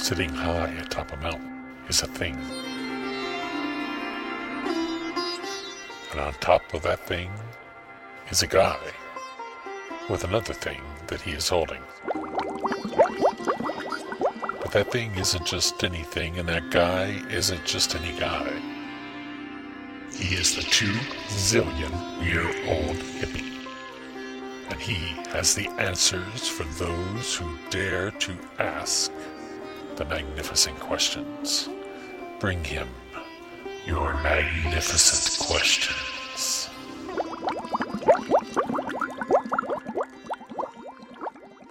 sitting high atop a mountain, is a thing. And on top of that thing is a guy with another thing that he is holding. But that thing isn't just anything, and that guy isn't just any guy. He is the two zillion year old hippie. And he has the answers for those who dare to ask the magnificent questions. Bring him your magnificent questions.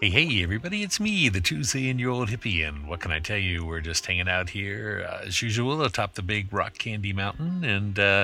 Hey, hey, everybody, it's me, the two zillion year old hippie, and what can I tell you? We're just hanging out here, uh, as usual, atop the big rock candy mountain, and uh,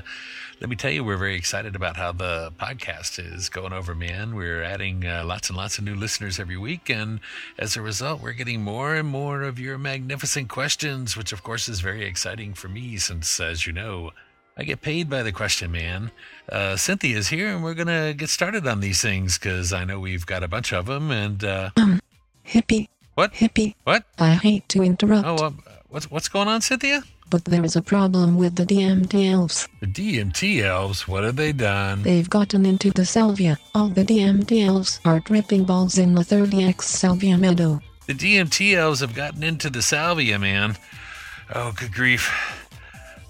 let me tell you, we're very excited about how the podcast is going over, man. We're adding uh, lots and lots of new listeners every week, and as a result, we're getting more and more of your magnificent questions, which, of course, is very exciting for me, since, as you know, I get paid by the question, man. Uh, Cynthia's here, and we're gonna get started on these things because I know we've got a bunch of them. And uh, Um, hippie, what? hippie. What? I hate to interrupt, Oh, uh, what's what's going on, Cynthia? but there is a problem with the DMT elves. The DMT elves. What have they done? They've gotten into the salvia. All the DMT elves are tripping balls in the 30x salvia meadow. The DMT elves have gotten into the salvia, man. Oh, good grief!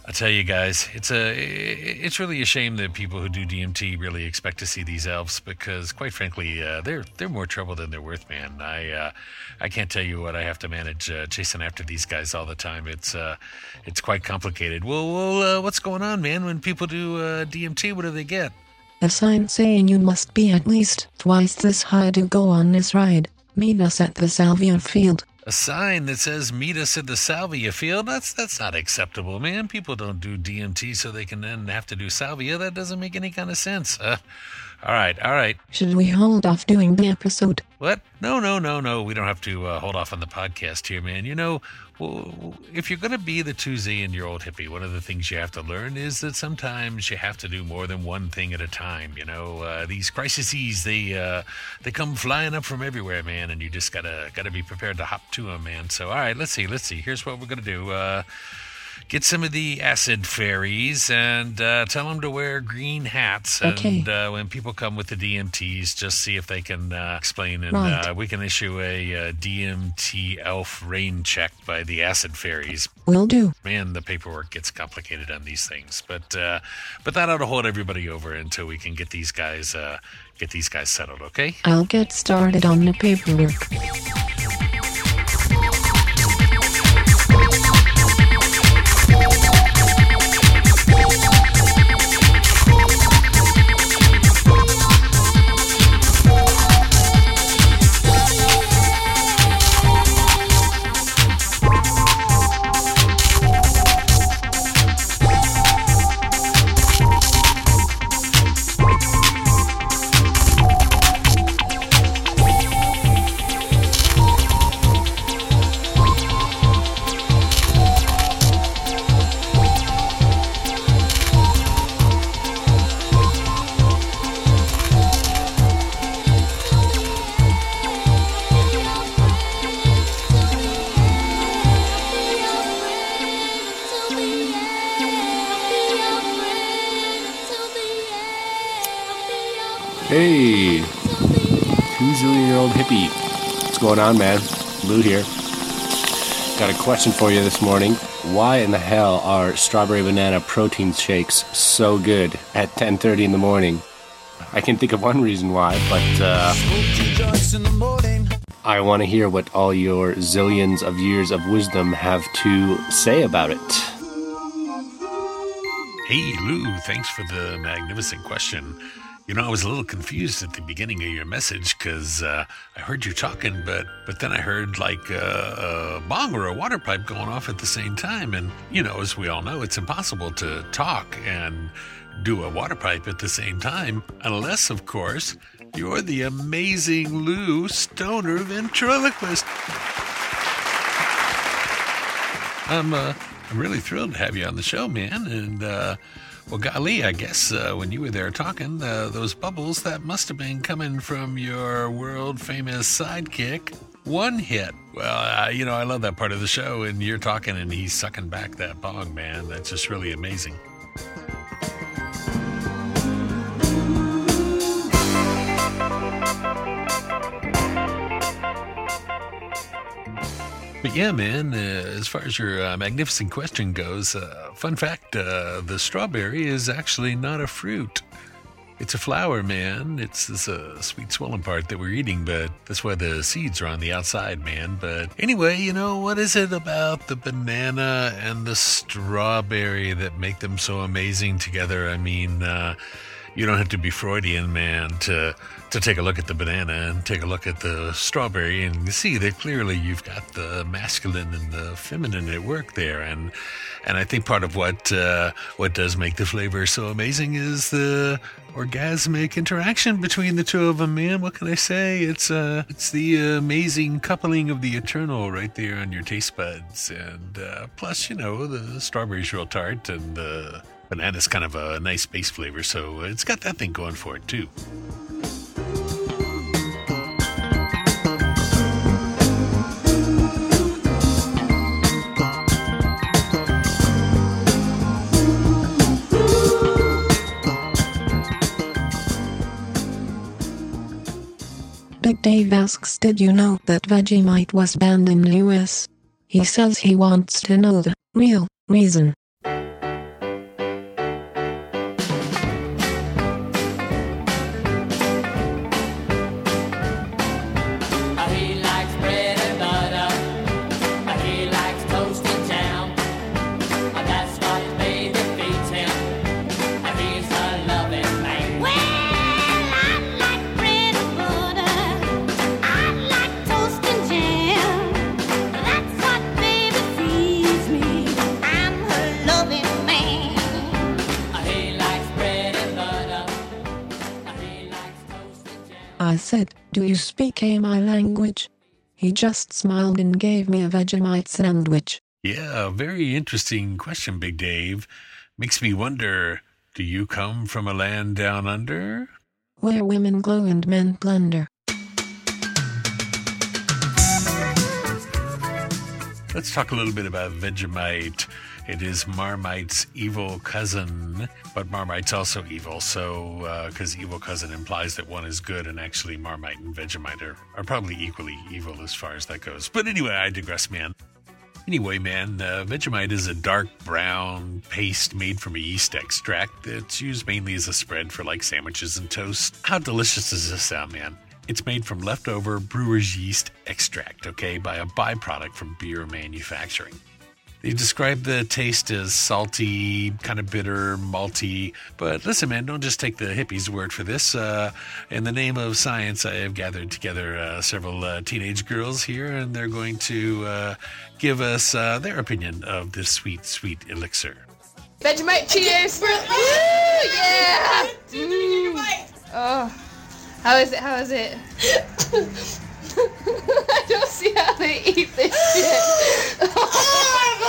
I tell you guys, it's a it's really a shame that people who do DMT really expect to see these elves because, quite frankly, uh, they're they're more trouble than they're worth, man. I uh, I can't tell you what I have to manage uh, chasing after these guys all the time. It's uh, it's quite complicated. Well, well, uh, what's going on, man? When people do uh, DMT, what do they get? A sign saying you must be at least twice this high to go on this ride. Meet us at the salvia field. A sign that says "Meet us at the salvia field." That's that's not acceptable, man. People don't do DMT so they can then have to do salvia. That doesn't make any kind of sense. Uh, all right, all right. Should we hold off doing the episode? What? No, no, no, no. We don't have to uh, hold off on the podcast here, man. You know, if you're going to be the two zillion year old hippie, one of the things you have to learn is that sometimes you have to do more than one thing at a time. You know, uh, these crises they uh, they come flying up from everywhere, man, and you just gotta gotta be prepared to hop to them, man. So, all right, let's see, let's see. Here's what we're gonna do. Get some of the acid fairies and uh, tell them to wear green hats. Okay. And uh, when people come with the DMTs, just see if they can uh, explain, and Right. uh, we can issue a uh, DMT elf rain check by the acid fairies. Will do. Man, the paperwork gets complicated on these things, but uh, but that ought to hold everybody over until we can get these guys uh, get these guys settled. Okay? I'll get started on the paperwork. Going on, man? Lou here. Got a question for you this morning. Why in the hell are strawberry banana protein shakes so good at 10:30 in the morning? I can think of one reason why, but uh, I want to hear what all your zillions of years of wisdom have to say about it. Hey, Lou, thanks for the magnificent question. You know, I was a little confused at the beginning of your message because uh, I heard you talking, but but then I heard like a, a bong or a water pipe going off at the same time, and you know, as we all know, it's impossible to talk and do a water pipe at the same time, unless, of course, you're the amazing Lou Stoner ventriloquist. I'm uh, I'm really thrilled to have you on the show, man. And uh, well, golly, I guess uh, when you were there talking, uh, those bubbles that must have been coming from your world famous sidekick, one hit. Well, uh, you know, I love that part of the show, and you're talking, and he's sucking back that bong, man. That's just really amazing. Yeah, man, uh, as far as your uh, magnificent question goes, uh, fun fact uh, the strawberry is actually not a fruit. It's a flower, man. It's this uh, sweet swollen part that we're eating, but that's why the seeds are on the outside, man. But anyway, you know, what is it about the banana and the strawberry that make them so amazing together? I mean, uh, you don't have to be Freudian, man, to to take a look at the banana and take a look at the strawberry and see that clearly you've got the masculine and the feminine at work there. And and I think part of what uh, what does make the flavor so amazing is the orgasmic interaction between the two of them. Man, what can I say? It's uh, it's the amazing coupling of the eternal right there on your taste buds. And uh, plus, you know, the strawberry's real tart and the banana's kind of a nice base flavor, so it's got that thing going for it too. Big Dave asks Did you know that Vegemite was banned in US? He says he wants to know the real reason. I said, Do you speak a my language? He just smiled and gave me a Vegemite sandwich. Yeah, very interesting question, Big Dave. Makes me wonder do you come from a land down under? Where women glow and men plunder. Let's talk a little bit about Vegemite. It is Marmite's evil cousin, but Marmite's also evil. So, because evil cousin implies that one is good, and actually Marmite and Vegemite are, are probably equally evil as far as that goes. But anyway, I digress, man. Anyway, man, uh, Vegemite is a dark brown paste made from a yeast extract that's used mainly as a spread for like sandwiches and toast. How delicious does this sound, man? It's made from leftover brewer's yeast extract, okay, by a byproduct from beer manufacturing. They describe the taste as salty, kind of bitter, malty. But listen, man, don't just take the hippies' word for this. Uh, in the name of science, I have gathered together uh, several uh, teenage girls here, and they're going to uh, give us uh, their opinion of this sweet, sweet elixir. Vegemite Cheetos. Woo, yeah. Mm. Oh, how is it? How is it? I don't see how they eat this shit.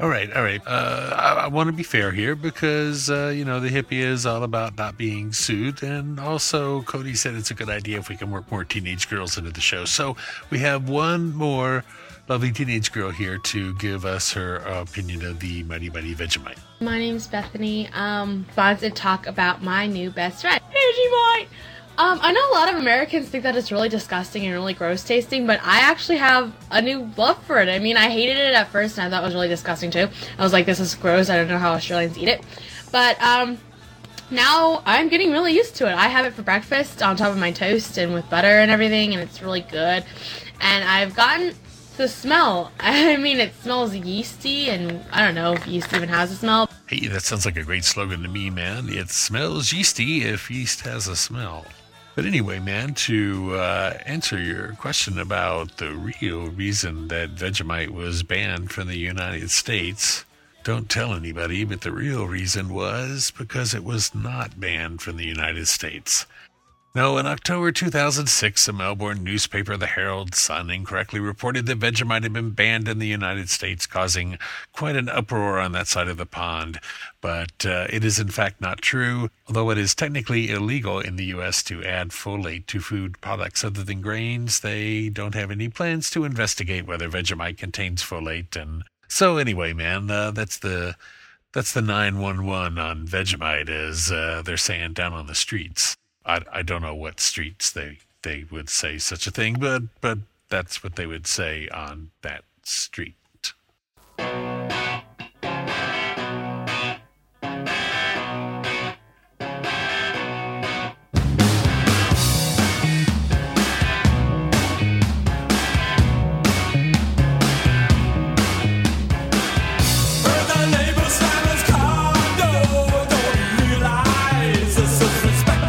All right, all right. Uh, I, I want to be fair here because, uh, you know, the hippie is all about not being sued. And also, Cody said it's a good idea if we can work more teenage girls into the show. So we have one more lovely teenage girl here to give us her opinion of the Mighty Mighty Vegemite. My name's Bethany. Um, wanted to talk about my new best friend, Vegemite. Um, I know a lot of Americans think that it's really disgusting and really gross tasting, but I actually have a new love for it. I mean, I hated it at first, and I thought it was really disgusting too. I was like, "This is gross. I don't know how Australians eat it," but um, now I'm getting really used to it. I have it for breakfast on top of my toast and with butter and everything, and it's really good. And I've gotten the smell. I mean, it smells yeasty, and I don't know if yeast even has a smell. Hey, that sounds like a great slogan to me, man. It smells yeasty if yeast has a smell. But anyway, man, to uh, answer your question about the real reason that Vegemite was banned from the United States, don't tell anybody, but the real reason was because it was not banned from the United States. No, in October 2006, a Melbourne newspaper, the Herald Sun, incorrectly reported that Vegemite had been banned in the United States, causing quite an uproar on that side of the pond. But uh, it is in fact not true, although it is technically illegal in the U.S. to add folate to food products other than grains. They don't have any plans to investigate whether Vegemite contains folate. And so, anyway, man, uh, that's the that's the 911 on Vegemite, as uh, they're saying down on the streets. I, I don't know what streets they, they would say such a thing, but but that's what they would say on that street.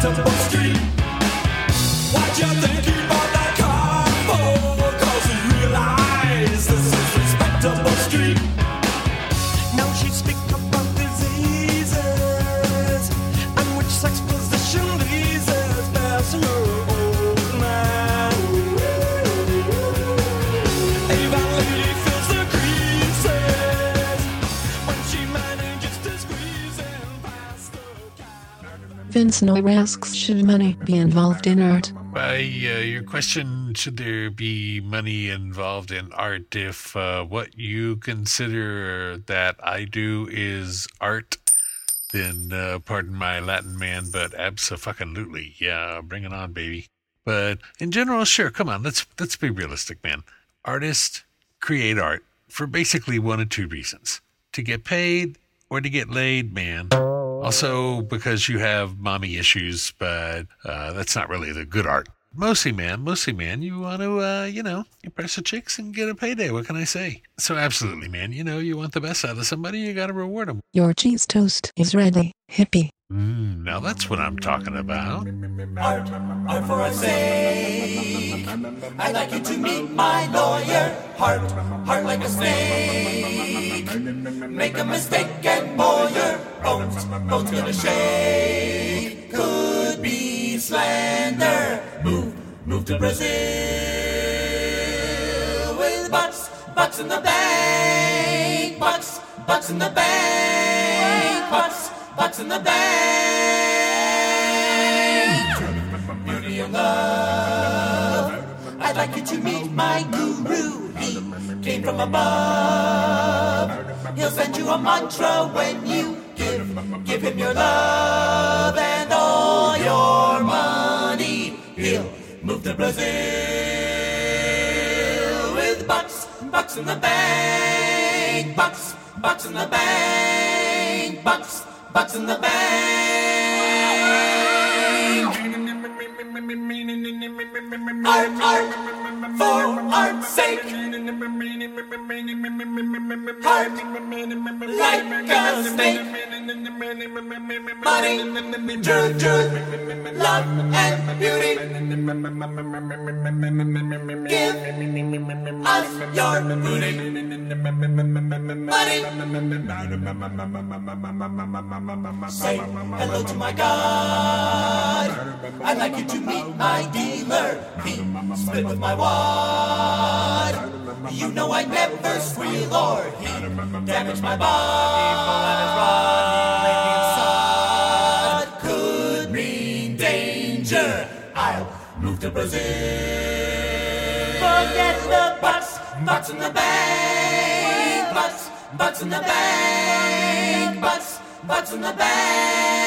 Now Vince Noy asks Should money be involved in art? By uh, your question, should there be money involved in art if uh, what you consider that I do is art? Then, uh, pardon my Latin man, but abso-fucking-lutely. Yeah, bring it on, baby. But in general, sure, come on, let's let's be realistic, man. Artists create art for basically one of two reasons: to get paid or to get laid, man. Also, because you have mommy issues, but uh, that's not really the good art. Mostly, man, mostly, man, you want to, uh, you know, impress the chicks and get a payday. What can I say? So, absolutely, man, you know, you want the best out of somebody, you got to reward them. Your cheese toast is ready, hippie. Mm, now that's what I'm talking about. art, art for a sake. I'd like you to meet my lawyer. Heart, heart like a snake. Make a mistake and boy, your bones, bones gonna shake. Could be slander. Move, move to Brazil with bucks, bucks in the bank. Bucks, bucks in the bank. Bucks, bucks in the bank. Beauty and love. I'd like you to meet my guru. He came from above. He'll send you a mantra when you give, give him your love and all your money. He'll move to Brazil with bucks, bucks in the bank. Bucks, bucks in the bank. Bucks, bucks in the bank. Art, art, for art's sake. Like a. Money, truth, truth, love and beauty. Give us your booty. Say hello to my God. I'd like you to meet my dealer. He split with my wad. You know I never squeal or he damaged my bod. Could mean danger. I'll move to Brazil. Forget the bucks, bucks in the bank. Bucks, bucks in the bank. Bucks, bucks in the bank.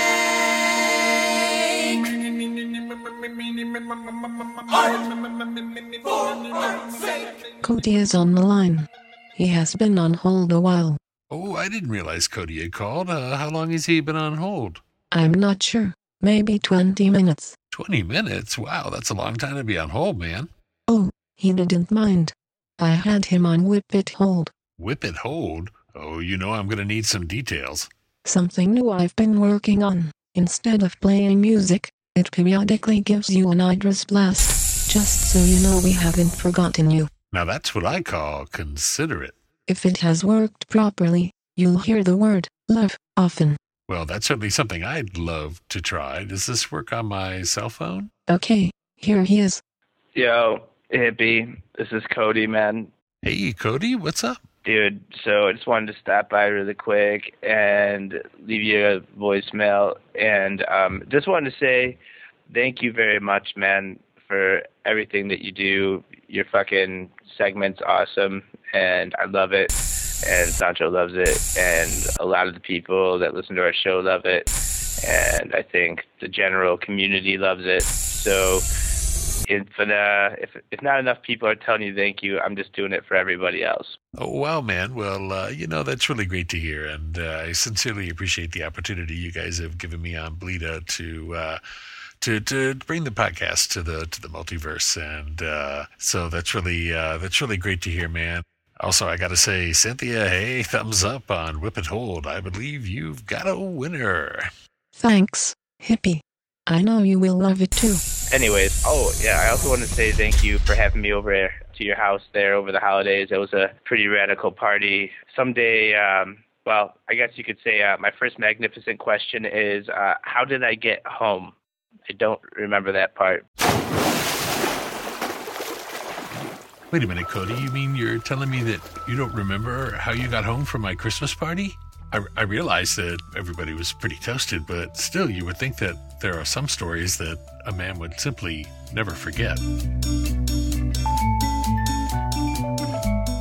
Cody is on the line. He has been on hold a while. Oh, I didn't realize Cody had called. Uh, how long has he been on hold? I'm not sure. Maybe 20 minutes. 20 minutes? Wow, that's a long time to be on hold, man. Oh, he didn't mind. I had him on Whip It Hold. Whip it hold? Oh, you know I'm going to need some details. Something new I've been working on. Instead of playing music, it periodically gives you an Idris blast. Just so you know we haven't forgotten you. Now that's what I call considerate. If it has worked properly, you'll hear the word love often. Well, that's certainly something I'd love to try. Does this work on my cell phone? Okay, here he is. Yo, hippie, this is Cody, man. Hey, Cody, what's up? Dude, so I just wanted to stop by really quick and leave you a voicemail. And um, just wanted to say thank you very much, man, for everything that you do. Your fucking segment's awesome, and I love it. And Sancho loves it, and a lot of the people that listen to our show love it. And I think the general community loves it. So if uh, if if not enough people are telling you thank you, I'm just doing it for everybody else. Oh, wow, man. Well, uh, you know, that's really great to hear. And uh, I sincerely appreciate the opportunity you guys have given me on Bleeda to. Uh, to, to bring the podcast to the to the multiverse and uh, so that's really uh, that's really great to hear man also i gotta say cynthia hey thumbs up on whip and hold i believe you've got a winner Thanks, hippie. I know you will love it too. Anyways, oh yeah, I also want to say thank you for having me over to your house there over the holidays. It was a pretty radical party. Someday, um, well, I guess you could say uh, my first magnificent question is, uh, how did I get home? I don't remember that part. wait a minute cody you mean you're telling me that you don't remember how you got home from my christmas party I, I realize that everybody was pretty toasted, but still, you would think that there are some stories that a man would simply never forget.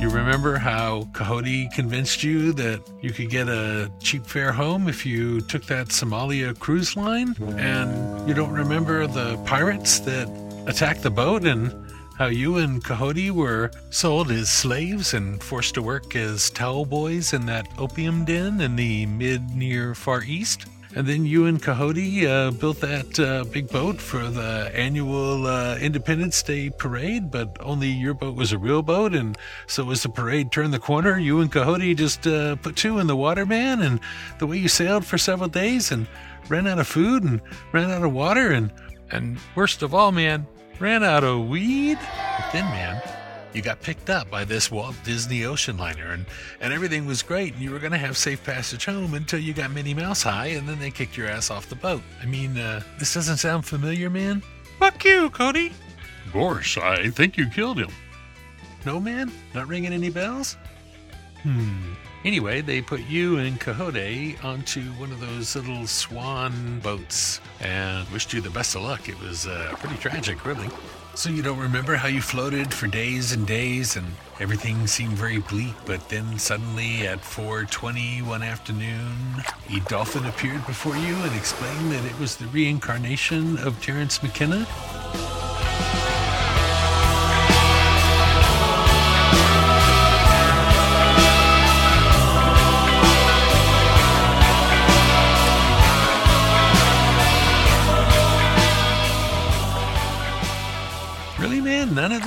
You remember how Coyote convinced you that you could get a cheap fare home if you took that Somalia cruise line? And you don't remember the pirates that attacked the boat and how you and Coyote were sold as slaves and forced to work as towel boys in that opium den in the mid near Far East? And then you and Coyote uh, built that uh, big boat for the annual uh, Independence Day parade, but only your boat was a real boat. And so as the parade turned the corner, you and Coyote just uh, put two in the water, man. And the way you sailed for several days and ran out of food and ran out of water and, and worst of all, man, ran out of weed. But then, man, you got picked up by this Walt Disney Ocean Liner, and, and everything was great, and you were going to have safe passage home until you got Minnie Mouse high, and then they kicked your ass off the boat. I mean, uh, this doesn't sound familiar, man? Fuck you, Cody. Gosh, I think you killed him. No, man? Not ringing any bells? Hmm. Anyway, they put you and Coyote onto one of those little swan boats and wished you the best of luck. It was uh, pretty tragic, really. So you don't remember how you floated for days and days and everything seemed very bleak, but then suddenly at 4:20 one afternoon, a dolphin appeared before you and explained that it was the reincarnation of Terence McKenna?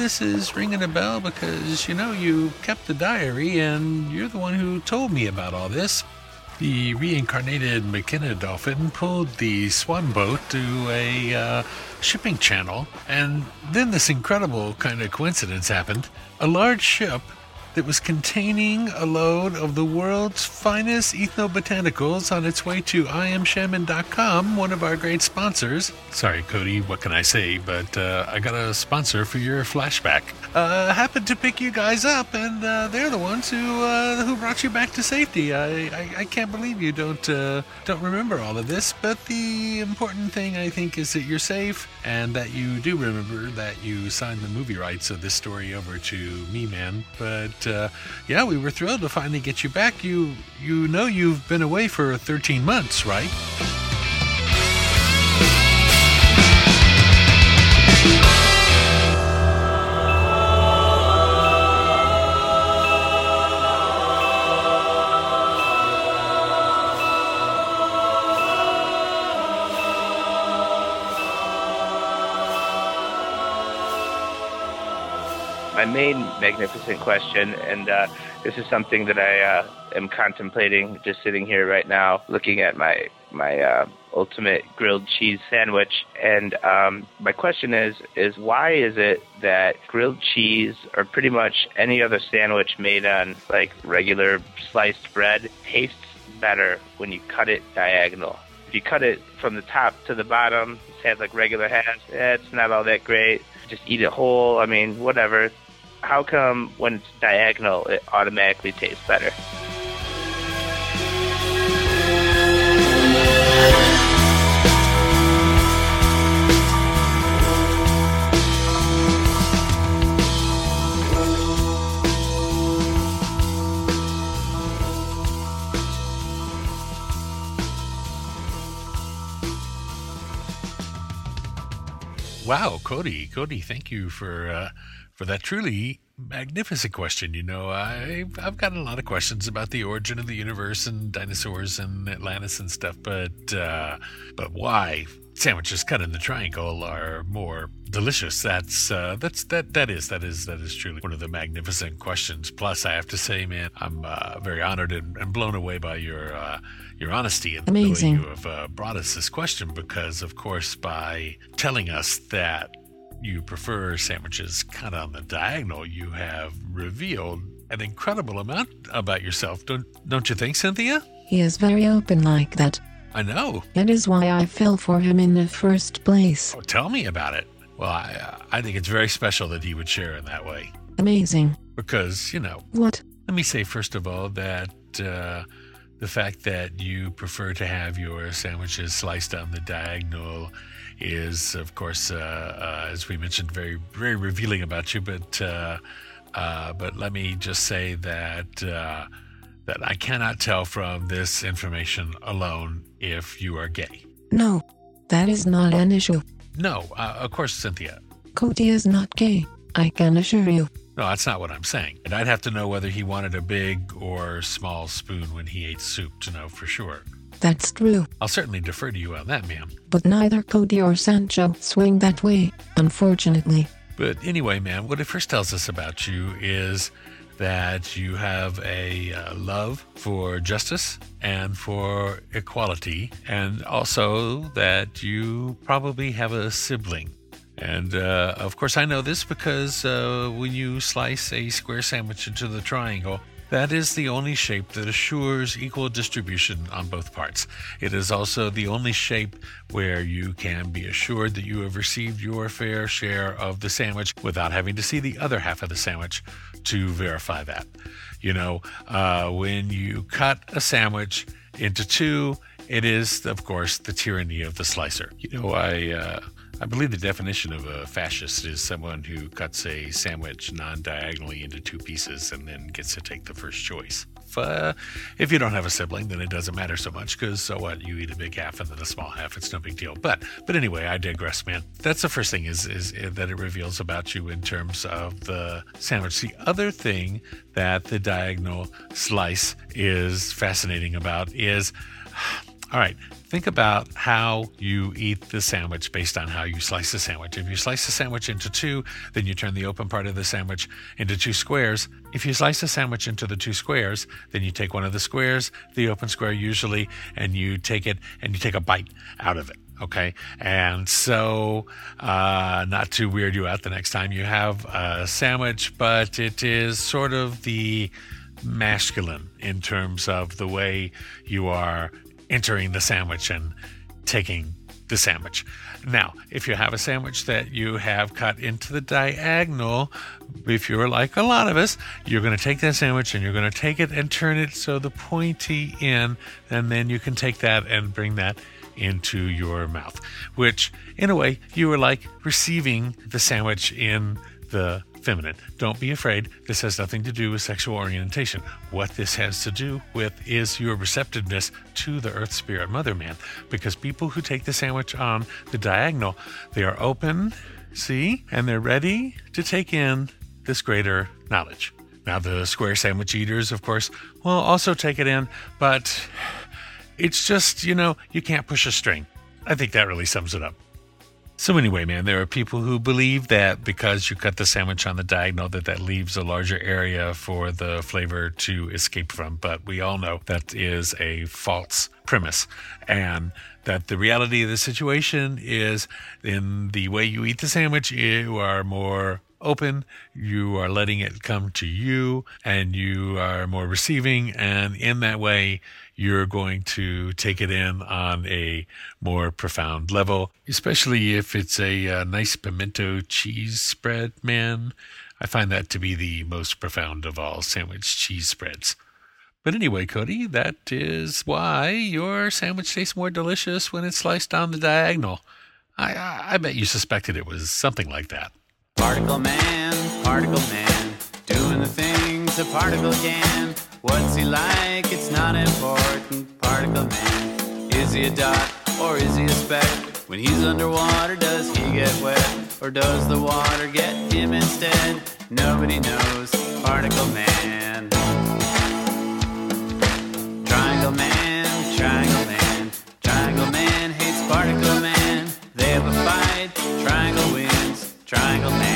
This is ringing a bell because, you know, you kept the diary and you're the one who told me about all this. The reincarnated McKenna dolphin pulled the swan boat to a uh, shipping channel, and then this incredible kind of coincidence happened. A large ship that was containing a load of the world's finest ethnobotanicals on its way to iamshaman.com, one of our great sponsors. Sorry, Cody, what can I say? But uh, I got a sponsor for your flashback. Uh, happened to pick you guys up, and uh, they're the ones who uh, who brought you back to safety. I, I, I can't believe you don't uh, don't remember all of this, but the important thing I think is that you're safe and that you do remember that you signed the movie rights of this story over to me, man. But uh, yeah, we were thrilled to finally get you back. You you know you've been away for 13 months, right? Main magnificent question, and uh, this is something that I uh, am contemplating, just sitting here right now, looking at my my uh, ultimate grilled cheese sandwich. And um, my question is, is why is it that grilled cheese, or pretty much any other sandwich made on like regular sliced bread, tastes better when you cut it diagonal? If you cut it from the top to the bottom, it has like regular halves. Eh, it's not all that great. Just eat it whole. I mean, whatever. How come when it's diagonal, it automatically tastes better? Wow, Cody, Cody, thank you for uh, for that truly magnificent question. You know, I've I've got a lot of questions about the origin of the universe and dinosaurs and Atlantis and stuff, but uh, but why sandwiches cut in the triangle are more delicious? That's uh, that's that that is that is that is truly one of the magnificent questions. Plus, I have to say, man, I'm uh, very honored and, and blown away by your uh, your honesty and Amazing. the way you have uh, brought us this question because, of course, by telling us that you prefer sandwiches cut on the diagonal, you have revealed an incredible amount about yourself. Don't don't you think, Cynthia? He is very open like that. I know. That is why I fell for him in the first place. Oh, tell me about it. Well, I I think it's very special that he would share in that way Amazing. because you know. What? Let me say first of all that uh, the fact that you prefer to have your sandwiches sliced on the diagonal is, of course, uh, uh, as we mentioned, very very revealing about you. But uh, uh, but let me just say that uh, that I cannot tell from this information alone if you are gay. No. That is not an issue. No, uh, of course, Cynthia. Cody is not gay. I can assure you. No, that's not what I'm saying. And I'd have to know whether he wanted a big or small spoon when he ate soup to know for sure. That's true. I'll certainly defer to you on that, ma'am. But neither Cody or Sancho swing that way, unfortunately. But anyway, ma'am, what it first tells us about you is that you have a uh, love for justice and for equality, and also that you probably have a sibling. And uh, of course, I know this because uh, when you slice a square sandwich into the triangle, that is the only shape that assures equal distribution on both parts. It is also the only shape where you can be assured that you have received your fair share of the sandwich without having to see the other half of the sandwich to verify that. You know, uh, when you cut a sandwich into two, it is, of course, the tyranny of the slicer. You know, I. Uh, I believe the definition of a fascist is someone who cuts a sandwich non diagonally into two pieces and then gets to take the first choice. If, uh, if you don't have a sibling, then it doesn't matter so much because so what? You eat a big half and then a small half. It's no big deal. But but anyway, I digress, man. That's the first thing is is that it reveals about you in terms of the sandwich. The other thing that the diagonal slice is fascinating about is. All right, think about how you eat the sandwich based on how you slice the sandwich. If you slice the sandwich into two, then you turn the open part of the sandwich into two squares. If you slice the sandwich into the two squares, then you take one of the squares, the open square usually, and you take it and you take a bite out of it. Okay. And so, uh, not to weird you out the next time you have a sandwich, but it is sort of the masculine in terms of the way you are entering the sandwich and taking the sandwich. Now, if you have a sandwich that you have cut into the diagonal, if you're like a lot of us, you're going to take that sandwich and you're going to take it and turn it so the pointy in, and then you can take that and bring that into your mouth, which in a way you are like receiving the sandwich in the feminine. Don't be afraid. This has nothing to do with sexual orientation. What this has to do with is your receptiveness to the earth spirit mother man. Because people who take the sandwich on the diagonal, they are open, see, and they're ready to take in this greater knowledge. Now, the square sandwich eaters, of course, will also take it in, but it's just, you know, you can't push a string. I think that really sums it up. So anyway, man, there are people who believe that because you cut the sandwich on the diagonal, that that leaves a larger area for the flavor to escape from. But we all know that is a false premise, and that the reality of the situation is in the way you eat the sandwich, you are more open, you are letting it come to you, and you are more receiving. And in that way, you're going to take it in on a more profound level, especially if it's a, uh nice pimento cheese spread, man. I find that to be the most profound of all sandwich cheese spreads. But anyway, Cody, that is why your sandwich tastes more delicious when it's sliced down the diagonal. I, I, I bet you suspected it was something like that. Particle man, particle man, a particle can. What's he like? It's not important. Particle man, is he a dot or is he a speck? When he's underwater, does he get wet or does the water get him instead? Nobody knows. Particle man. Triangle man, triangle man, triangle man hates particle man. They have a fight, triangle wins, triangle man.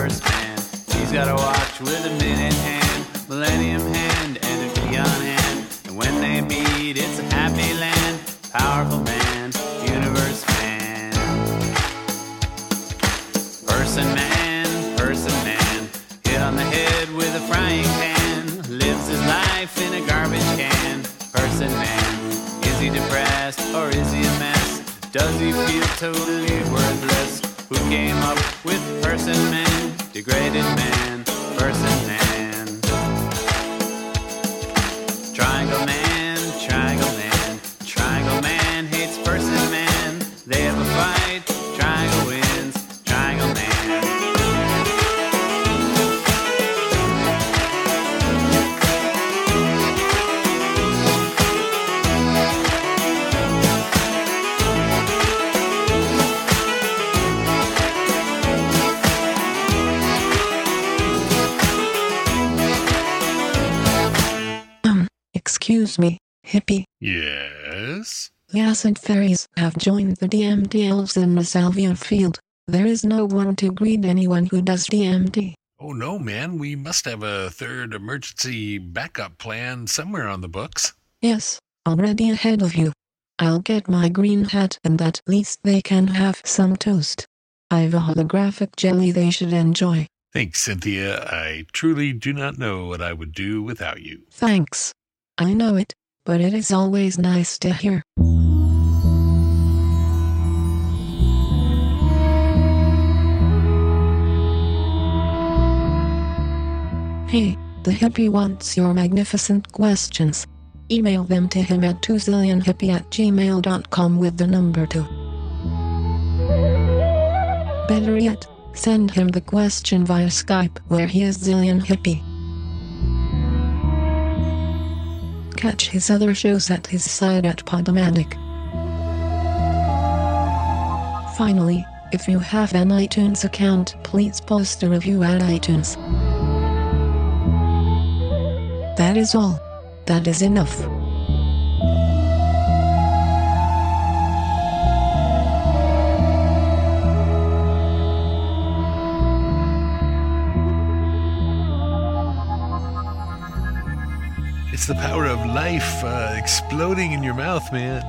Universe man. He's got a watch with a minute excuse me, hippie. Yes? The acid fairies have joined the DMT elves in the Salvia field. There is no one to greet anyone who does DMT. Oh no, man, we must have a third emergency backup plan somewhere on the books. Yes, already ahead of you. I'll get my green hat and at least they can have some toast. I've a holographic jelly they should enjoy. Thanks, Cynthia. I truly do not know what I would do without you. Thanks. I know it, but it is always nice to hear. Hey, the hippie wants your magnificent questions. Email them to him at 2zillionhippie at gmail.com with the number 2. Better yet, send him the question via Skype where he is Zillion Hippie. Catch his other shows at his site at Podomatic. Finally, if you have an iTunes account, please post a review at iTunes. That is all. That is enough. The power of life uh, exploding in your mouth, man.